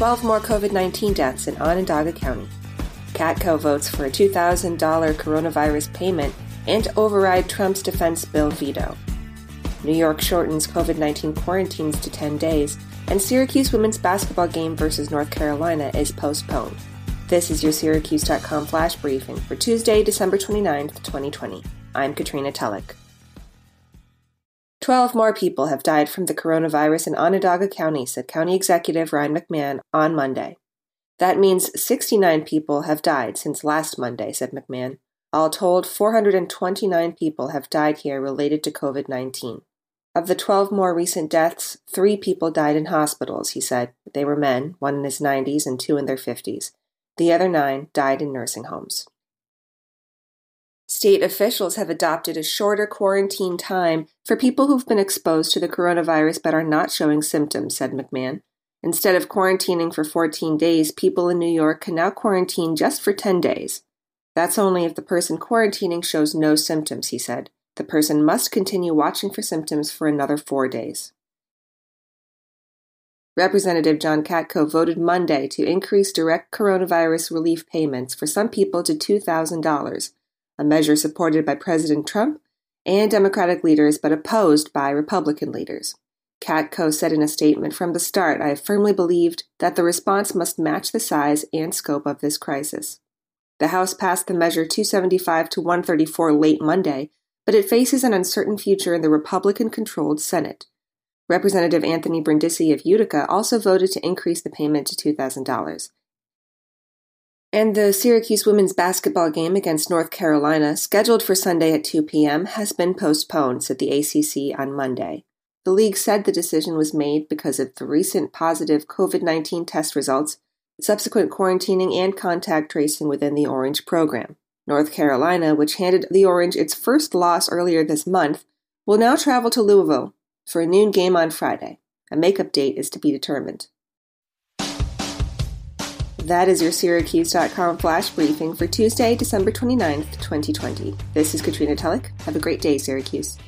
12 more COVID 19 deaths in Onondaga County. Katko votes for a $2,000 coronavirus payment and override Trump's defense bill veto. New York shortens COVID 19 quarantines to 10 days, and Syracuse women's basketball game versus North Carolina is postponed. This is your Syracuse.com flash briefing for Tuesday, December 29th, 2020. I'm Katrina Tulloch. Twelve more people have died from the coronavirus in Onondaga County, said County Executive Ryan McMahon on Monday. That means 69 people have died since last Monday, said McMahon. All told, 429 people have died here related to COVID 19. Of the 12 more recent deaths, three people died in hospitals, he said. They were men, one in his 90s and two in their 50s. The other nine died in nursing homes. State officials have adopted a shorter quarantine time for people who've been exposed to the coronavirus but are not showing symptoms, said McMahon. Instead of quarantining for 14 days, people in New York can now quarantine just for 10 days. That's only if the person quarantining shows no symptoms, he said. The person must continue watching for symptoms for another four days. Representative John Katko voted Monday to increase direct coronavirus relief payments for some people to $2,000 a measure supported by President Trump and Democratic leaders but opposed by Republican leaders. Katko said in a statement From the start, I have firmly believed that the response must match the size and scope of this crisis. The House passed the measure 275 to 134 late Monday, but it faces an uncertain future in the Republican controlled Senate. Representative Anthony Brindisi of Utica also voted to increase the payment to $2,000. And the Syracuse women's basketball game against North Carolina, scheduled for Sunday at 2 p.m., has been postponed, said the ACC on Monday. The league said the decision was made because of the recent positive COVID 19 test results, subsequent quarantining, and contact tracing within the Orange program. North Carolina, which handed the Orange its first loss earlier this month, will now travel to Louisville for a noon game on Friday. A makeup date is to be determined. That is your Syracuse.com flash briefing for Tuesday, December 29th, 2020. This is Katrina Tulloch. Have a great day, Syracuse.